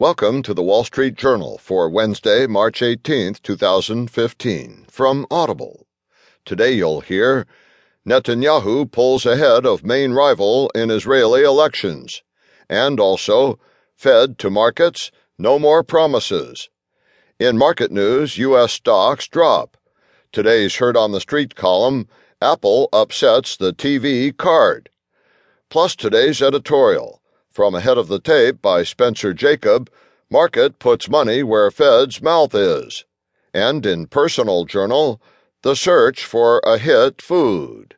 Welcome to the Wall Street Journal for Wednesday, March 18, 2015, from Audible. Today you'll hear Netanyahu pulls ahead of main rival in Israeli elections, and also Fed to markets, no more promises. In market news, U.S. stocks drop. Today's Heard on the Street column Apple upsets the TV card. Plus today's editorial. From Ahead of the Tape by Spencer Jakab, Market puts money where Fed's mouth is. And in Personal Journal, The Search for a Hit Food.